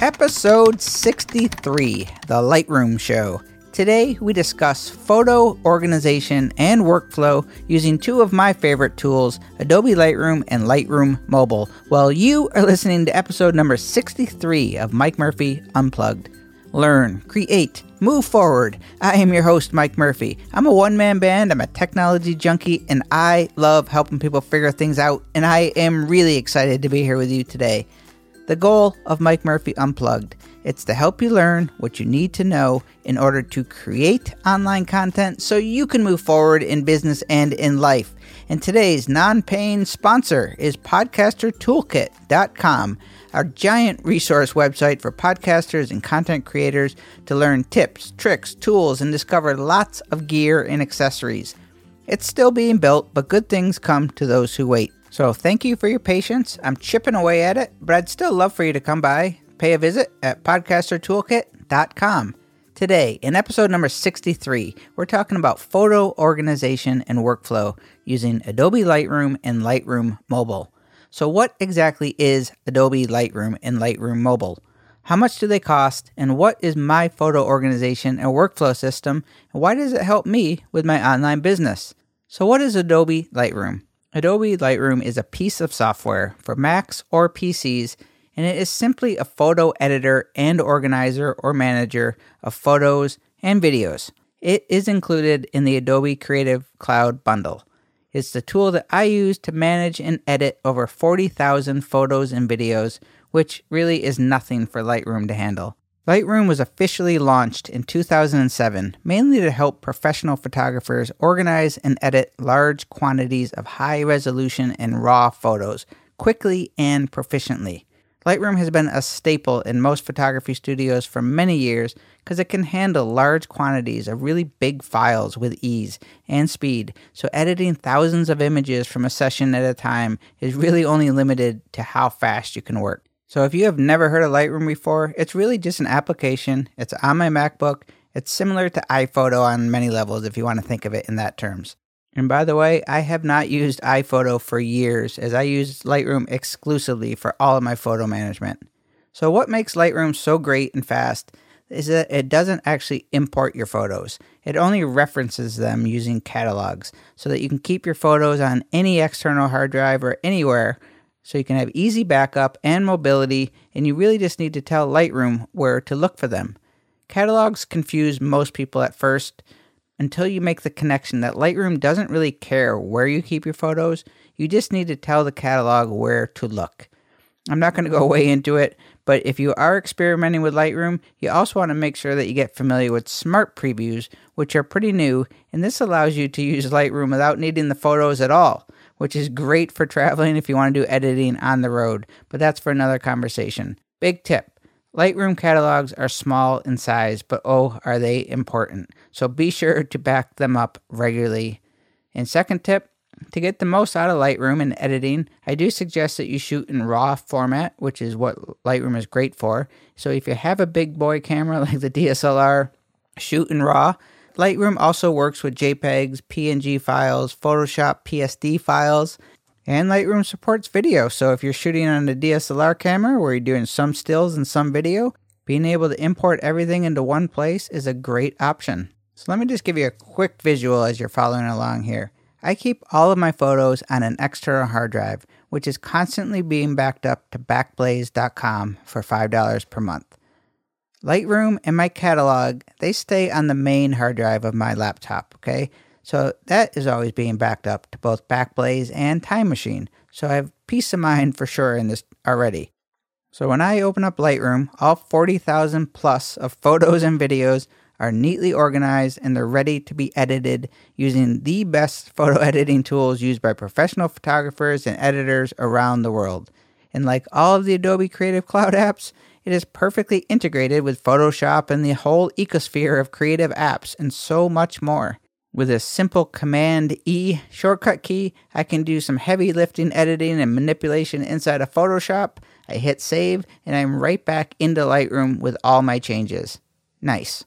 Episode 63 The Lightroom Show. Today, we discuss photo organization and workflow using two of my favorite tools, Adobe Lightroom and Lightroom Mobile, while you are listening to episode number 63 of Mike Murphy Unplugged. Learn, create, move forward. I am your host, Mike Murphy. I'm a one man band, I'm a technology junkie, and I love helping people figure things out, and I am really excited to be here with you today. The goal of Mike Murphy Unplugged it's to help you learn what you need to know in order to create online content so you can move forward in business and in life. And today's non-paying sponsor is podcastertoolkit.com, our giant resource website for podcasters and content creators to learn tips, tricks, tools and discover lots of gear and accessories. It's still being built, but good things come to those who wait. So thank you for your patience. I'm chipping away at it, but I'd still love for you to come by, pay a visit at podcastertoolkit.com. Today, in episode number 63, we're talking about photo organization and workflow using Adobe Lightroom and Lightroom Mobile. So, what exactly is Adobe Lightroom and Lightroom Mobile? How much do they cost? And what is my photo organization and workflow system? And why does it help me with my online business? So, what is Adobe Lightroom? Adobe Lightroom is a piece of software for Macs or PCs, and it is simply a photo editor and organizer or manager of photos and videos. It is included in the Adobe Creative Cloud bundle. It's the tool that I use to manage and edit over 40,000 photos and videos, which really is nothing for Lightroom to handle. Lightroom was officially launched in 2007, mainly to help professional photographers organize and edit large quantities of high resolution and raw photos quickly and proficiently. Lightroom has been a staple in most photography studios for many years because it can handle large quantities of really big files with ease and speed, so editing thousands of images from a session at a time is really only limited to how fast you can work. So if you have never heard of Lightroom before, it's really just an application. It's on my MacBook. It's similar to iPhoto on many levels if you want to think of it in that terms. And by the way, I have not used iPhoto for years as I use Lightroom exclusively for all of my photo management. So what makes Lightroom so great and fast is that it doesn't actually import your photos. It only references them using catalogs so that you can keep your photos on any external hard drive or anywhere so you can have easy backup and mobility, and you really just need to tell Lightroom where to look for them. Catalogs confuse most people at first until you make the connection that Lightroom doesn't really care where you keep your photos, you just need to tell the catalog where to look. I'm not going to go way into it, but if you are experimenting with Lightroom, you also want to make sure that you get familiar with Smart Previews, which are pretty new, and this allows you to use Lightroom without needing the photos at all which is great for traveling if you want to do editing on the road, but that's for another conversation. Big tip Lightroom catalogs are small in size, but oh, are they important. So be sure to back them up regularly. And second tip, to get the most out of Lightroom in editing, I do suggest that you shoot in RAW format, which is what Lightroom is great for. So if you have a big boy camera like the DSLR, shoot in RAW. Lightroom also works with JPEGs, PNG files, Photoshop PSD files, and Lightroom supports video. So if you're shooting on a DSLR camera where you're doing some stills and some video, being able to import everything into one place is a great option. So let me just give you a quick visual as you're following along here. I keep all of my photos on an external hard drive, which is constantly being backed up to backblaze.com for $5 per month. Lightroom and my catalog, they stay on the main hard drive of my laptop, okay? So that is always being backed up to both Backblaze and Time Machine. So I have peace of mind for sure in this already. So when I open up Lightroom, all 40,000 plus of photos and videos are neatly organized and they're ready to be edited using the best photo editing tools used by professional photographers and editors around the world. And like all of the Adobe Creative Cloud apps, it is perfectly integrated with Photoshop and the whole ecosphere of creative apps and so much more. With a simple Command E shortcut key, I can do some heavy lifting editing and manipulation inside of Photoshop. I hit save and I'm right back into Lightroom with all my changes. Nice.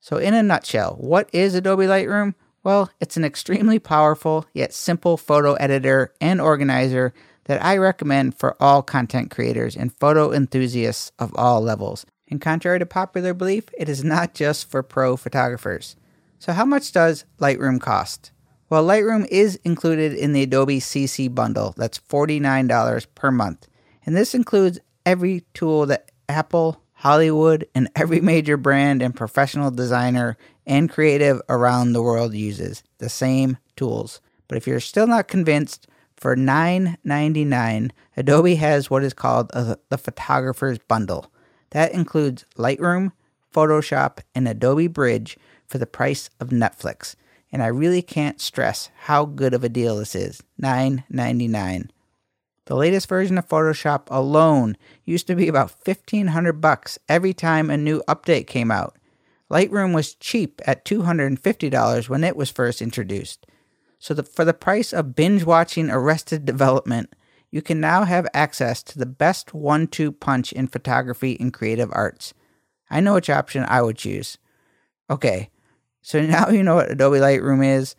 So, in a nutshell, what is Adobe Lightroom? Well, it's an extremely powerful yet simple photo editor and organizer that I recommend for all content creators and photo enthusiasts of all levels. And contrary to popular belief, it is not just for pro photographers. So, how much does Lightroom cost? Well, Lightroom is included in the Adobe CC bundle. That's $49 per month. And this includes every tool that Apple, Hollywood, and every major brand and professional designer and creative around the world uses. The same tools. But if you're still not convinced, for $9.99, Adobe has what is called a, the Photographer's Bundle. That includes Lightroom, Photoshop, and Adobe Bridge for the price of Netflix. And I really can't stress how good of a deal this is. $9.99. The latest version of Photoshop alone used to be about 1500 bucks every time a new update came out. Lightroom was cheap at $250 when it was first introduced. So, the, for the price of binge watching Arrested Development, you can now have access to the best one two punch in photography and creative arts. I know which option I would choose. Okay, so now you know what Adobe Lightroom is.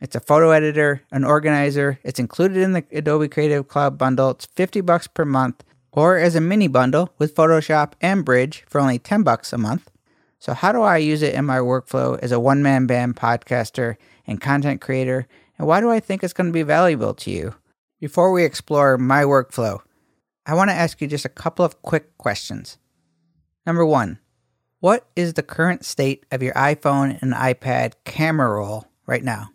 It's a photo editor, an organizer. It's included in the Adobe Creative Cloud bundle. It's 50 bucks per month or as a mini bundle with Photoshop and Bridge for only 10 bucks a month. So how do I use it in my workflow as a one-man band podcaster and content creator? And why do I think it's going to be valuable to you? Before we explore my workflow, I want to ask you just a couple of quick questions. Number 1, what is the current state of your iPhone and iPad camera roll right now?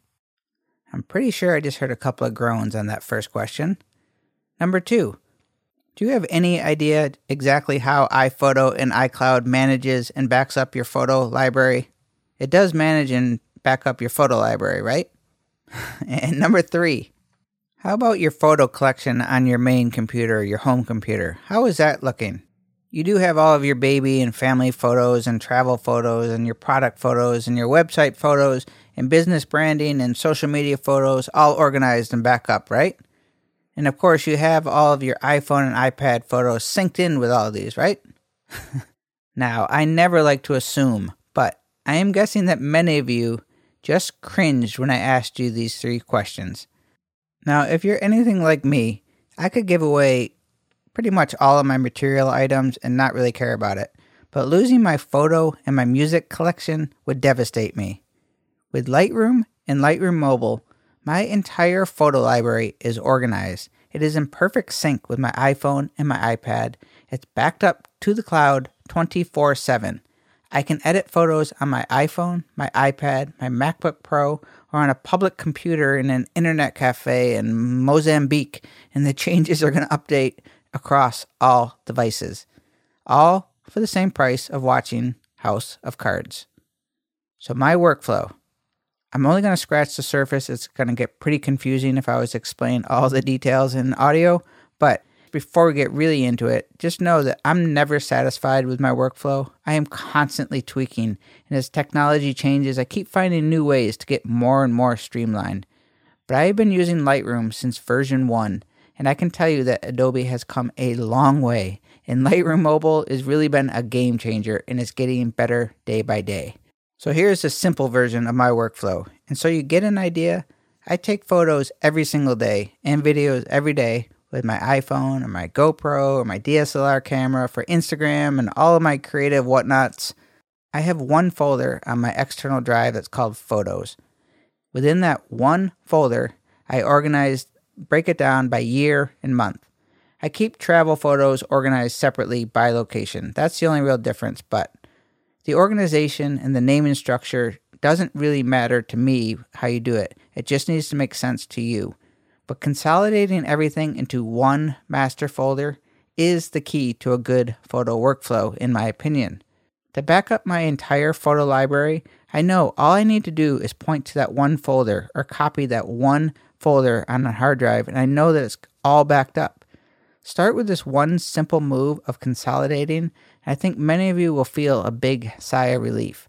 I'm pretty sure I just heard a couple of groans on that first question. Number two, do you have any idea exactly how iPhoto and iCloud manages and backs up your photo library? It does manage and back up your photo library, right? and number three, how about your photo collection on your main computer, your home computer? How is that looking? You do have all of your baby and family photos and travel photos and your product photos and your website photos and business branding and social media photos all organized and back up, right? And of course, you have all of your iPhone and iPad photos synced in with all of these, right? now, I never like to assume, but I am guessing that many of you just cringed when I asked you these three questions. Now, if you're anything like me, I could give away pretty much all of my material items and not really care about it. But losing my photo and my music collection would devastate me. With Lightroom and Lightroom Mobile, my entire photo library is organized. It is in perfect sync with my iPhone and my iPad. It's backed up to the cloud 24 7. I can edit photos on my iPhone, my iPad, my MacBook Pro, or on a public computer in an internet cafe in Mozambique, and the changes are going to update across all devices. All for the same price of watching House of Cards. So, my workflow I'm only going to scratch the surface. It's going to get pretty confusing if I was to explain all the details in audio. But before we get really into it, just know that I'm never satisfied with my workflow. I am constantly tweaking. And as technology changes, I keep finding new ways to get more and more streamlined. But I have been using Lightroom since version 1, and I can tell you that Adobe has come a long way. And Lightroom Mobile has really been a game changer and is getting better day by day. So here's a simple version of my workflow. And so you get an idea. I take photos every single day and videos every day with my iPhone or my GoPro or my DSLR camera for Instagram and all of my creative whatnots. I have one folder on my external drive that's called Photos. Within that one folder, I organize, break it down by year and month. I keep travel photos organized separately by location. That's the only real difference, but the organization and the naming structure doesn't really matter to me how you do it. It just needs to make sense to you. But consolidating everything into one master folder is the key to a good photo workflow, in my opinion. To back up my entire photo library, I know all I need to do is point to that one folder or copy that one folder on a hard drive, and I know that it's all backed up. Start with this one simple move of consolidating, and I think many of you will feel a big sigh of relief.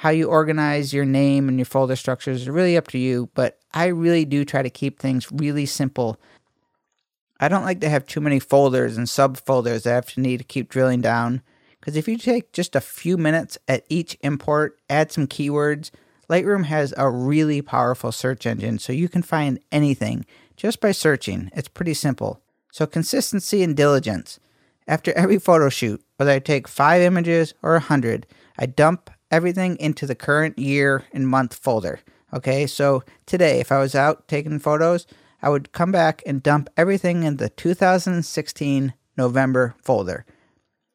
How you organize your name and your folder structures is really up to you, but I really do try to keep things really simple. I don't like to have too many folders and subfolders that I have to need to keep drilling down. Because if you take just a few minutes at each import, add some keywords, Lightroom has a really powerful search engine, so you can find anything just by searching. It's pretty simple. So, consistency and diligence. After every photo shoot, whether I take five images or a hundred, I dump everything into the current year and month folder. Okay, so today, if I was out taking photos, I would come back and dump everything in the 2016 November folder.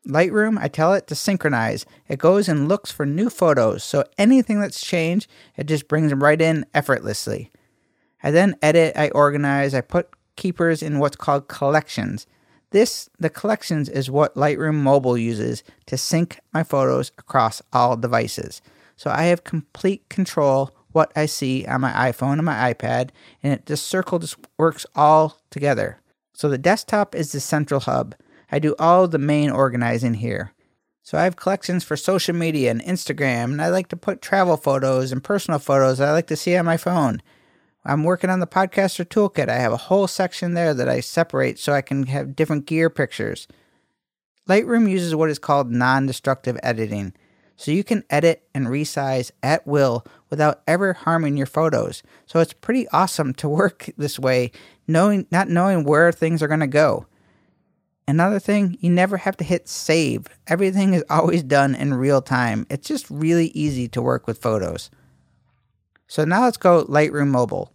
Lightroom, I tell it to synchronize. It goes and looks for new photos, so anything that's changed, it just brings them right in effortlessly. I then edit, I organize, I put keepers in what's called collections. This, the collections, is what Lightroom Mobile uses to sync my photos across all devices. So I have complete control what I see on my iPhone and my iPad, and it, this circle just works all together. So the desktop is the central hub. I do all the main organizing here. So I have collections for social media and Instagram, and I like to put travel photos and personal photos I like to see on my phone. I'm working on the podcaster toolkit. I have a whole section there that I separate so I can have different gear pictures. Lightroom uses what is called non destructive editing, so you can edit and resize at will without ever harming your photos. So it's pretty awesome to work this way, knowing not knowing where things are going to go. Another thing, you never have to hit save. Everything is always done in real time. It's just really easy to work with photos. So now let's go Lightroom Mobile.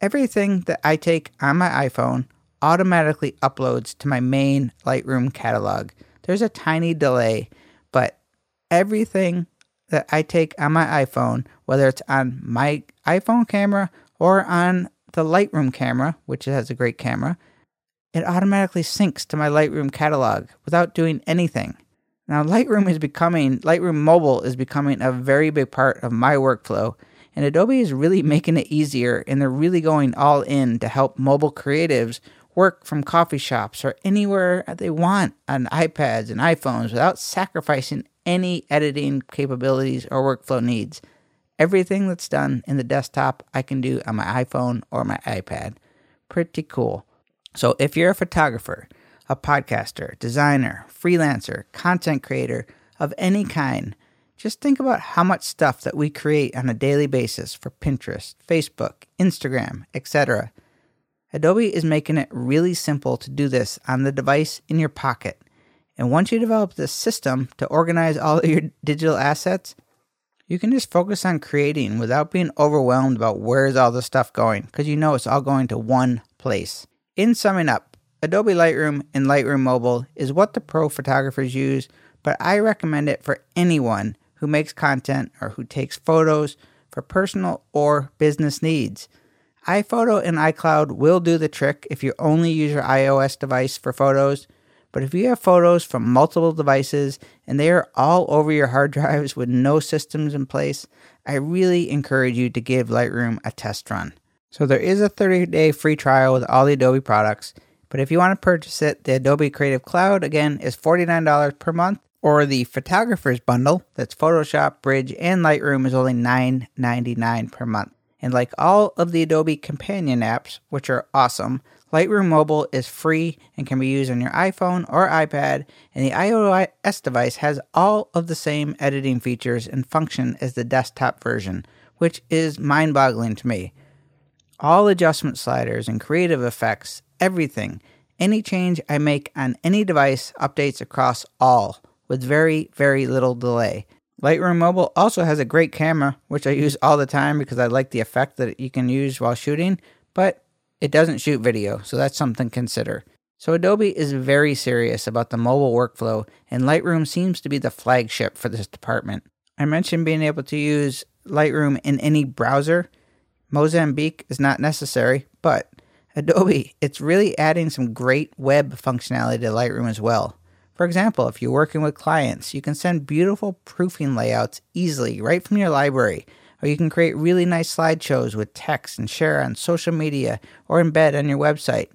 Everything that I take on my iPhone automatically uploads to my main Lightroom catalog. There's a tiny delay, but everything that I take on my iPhone, whether it's on my iPhone camera or on the Lightroom camera, which has a great camera, it automatically syncs to my Lightroom catalog without doing anything. Now, Lightroom is becoming, Lightroom Mobile is becoming a very big part of my workflow, and Adobe is really making it easier, and they're really going all in to help mobile creatives work from coffee shops or anywhere they want on iPads and iPhones without sacrificing any editing capabilities or workflow needs. Everything that's done in the desktop, I can do on my iPhone or my iPad. Pretty cool. So, if you're a photographer, a podcaster, designer, freelancer, content creator of any kind, just think about how much stuff that we create on a daily basis for Pinterest, Facebook, Instagram, etc. Adobe is making it really simple to do this on the device in your pocket. And once you develop this system to organize all of your digital assets, you can just focus on creating without being overwhelmed about where is all the stuff going because you know it's all going to one place. In summing up, Adobe Lightroom and Lightroom Mobile is what the pro photographers use, but I recommend it for anyone who makes content or who takes photos for personal or business needs. iPhoto and iCloud will do the trick if you only use your iOS device for photos, but if you have photos from multiple devices and they are all over your hard drives with no systems in place, I really encourage you to give Lightroom a test run. So there is a 30-day free trial with all the Adobe products, but if you want to purchase it, the Adobe Creative Cloud again is $49 per month, or the Photographer's Bundle, that's Photoshop, Bridge, and Lightroom is only $9.99 per month. And like all of the Adobe companion apps, which are awesome, Lightroom Mobile is free and can be used on your iPhone or iPad, and the iOS device has all of the same editing features and function as the desktop version, which is mind boggling to me. All adjustment sliders and creative effects, everything, any change I make on any device updates across all with very, very little delay. Lightroom Mobile also has a great camera, which I use all the time because I like the effect that you can use while shooting, but it doesn't shoot video, so that's something to consider. So Adobe is very serious about the mobile workflow, and Lightroom seems to be the flagship for this department. I mentioned being able to use Lightroom in any browser. Mozambique is not necessary, but Adobe, it's really adding some great web functionality to Lightroom as well. For example, if you're working with clients, you can send beautiful proofing layouts easily right from your library or you can create really nice slideshows with text and share on social media or embed on your website.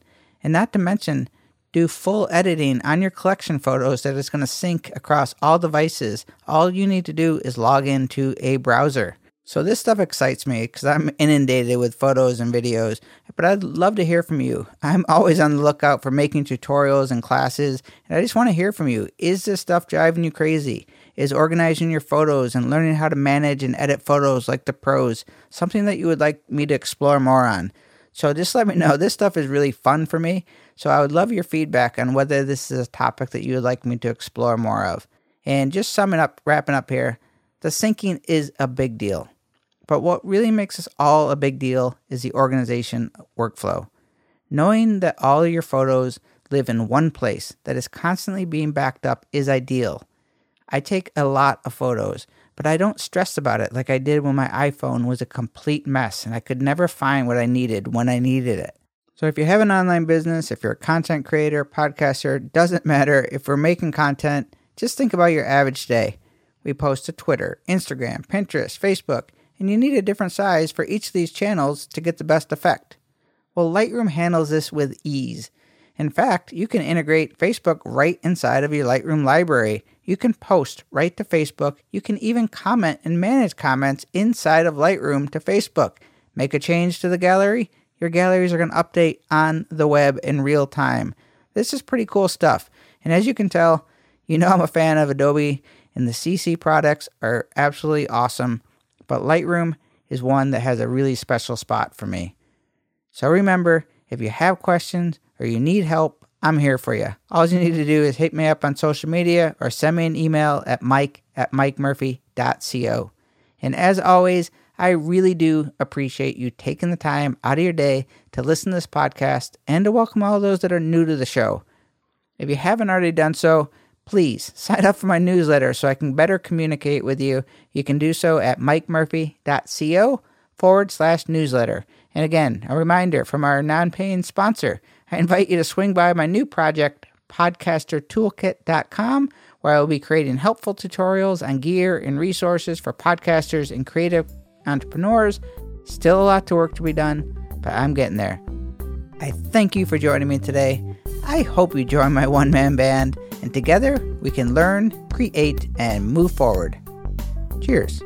And not to mention, do full editing on your collection photos that is going to sync across all devices. All you need to do is log into a browser. So this stuff excites me because I'm inundated with photos and videos, but I'd love to hear from you. I'm always on the lookout for making tutorials and classes, and I just want to hear from you. Is this stuff driving you crazy? Is organizing your photos and learning how to manage and edit photos like the pros something that you would like me to explore more on? So just let me know. This stuff is really fun for me. So I would love your feedback on whether this is a topic that you would like me to explore more of. And just summing up, wrapping up here, the syncing is a big deal. But what really makes us all a big deal is the organization workflow. Knowing that all of your photos live in one place that is constantly being backed up is ideal. I take a lot of photos, but I don't stress about it like I did when my iPhone was a complete mess and I could never find what I needed when I needed it. So if you have an online business, if you're a content creator, podcaster, doesn't matter. If we're making content, just think about your average day. We post to Twitter, Instagram, Pinterest, Facebook, and you need a different size for each of these channels to get the best effect. Well, Lightroom handles this with ease. In fact, you can integrate Facebook right inside of your Lightroom library. You can post right to Facebook. You can even comment and manage comments inside of Lightroom to Facebook. Make a change to the gallery, your galleries are going to update on the web in real time. This is pretty cool stuff. And as you can tell, you know I'm a fan of Adobe, and the CC products are absolutely awesome. But Lightroom is one that has a really special spot for me. So remember, if you have questions or you need help, I'm here for you. All you need to do is hit me up on social media or send me an email at mike at mikemurphy.co. And as always, I really do appreciate you taking the time out of your day to listen to this podcast and to welcome all those that are new to the show. If you haven't already done so, please sign up for my newsletter so I can better communicate with you. You can do so at mikemurphy.co forward slash newsletter. And again, a reminder from our non paying sponsor I invite you to swing by my new project, podcastertoolkit.com, where I will be creating helpful tutorials on gear and resources for podcasters and creative entrepreneurs. Still a lot to work to be done, but I'm getting there. I thank you for joining me today. I hope you join my one man band, and together we can learn, create, and move forward. Cheers.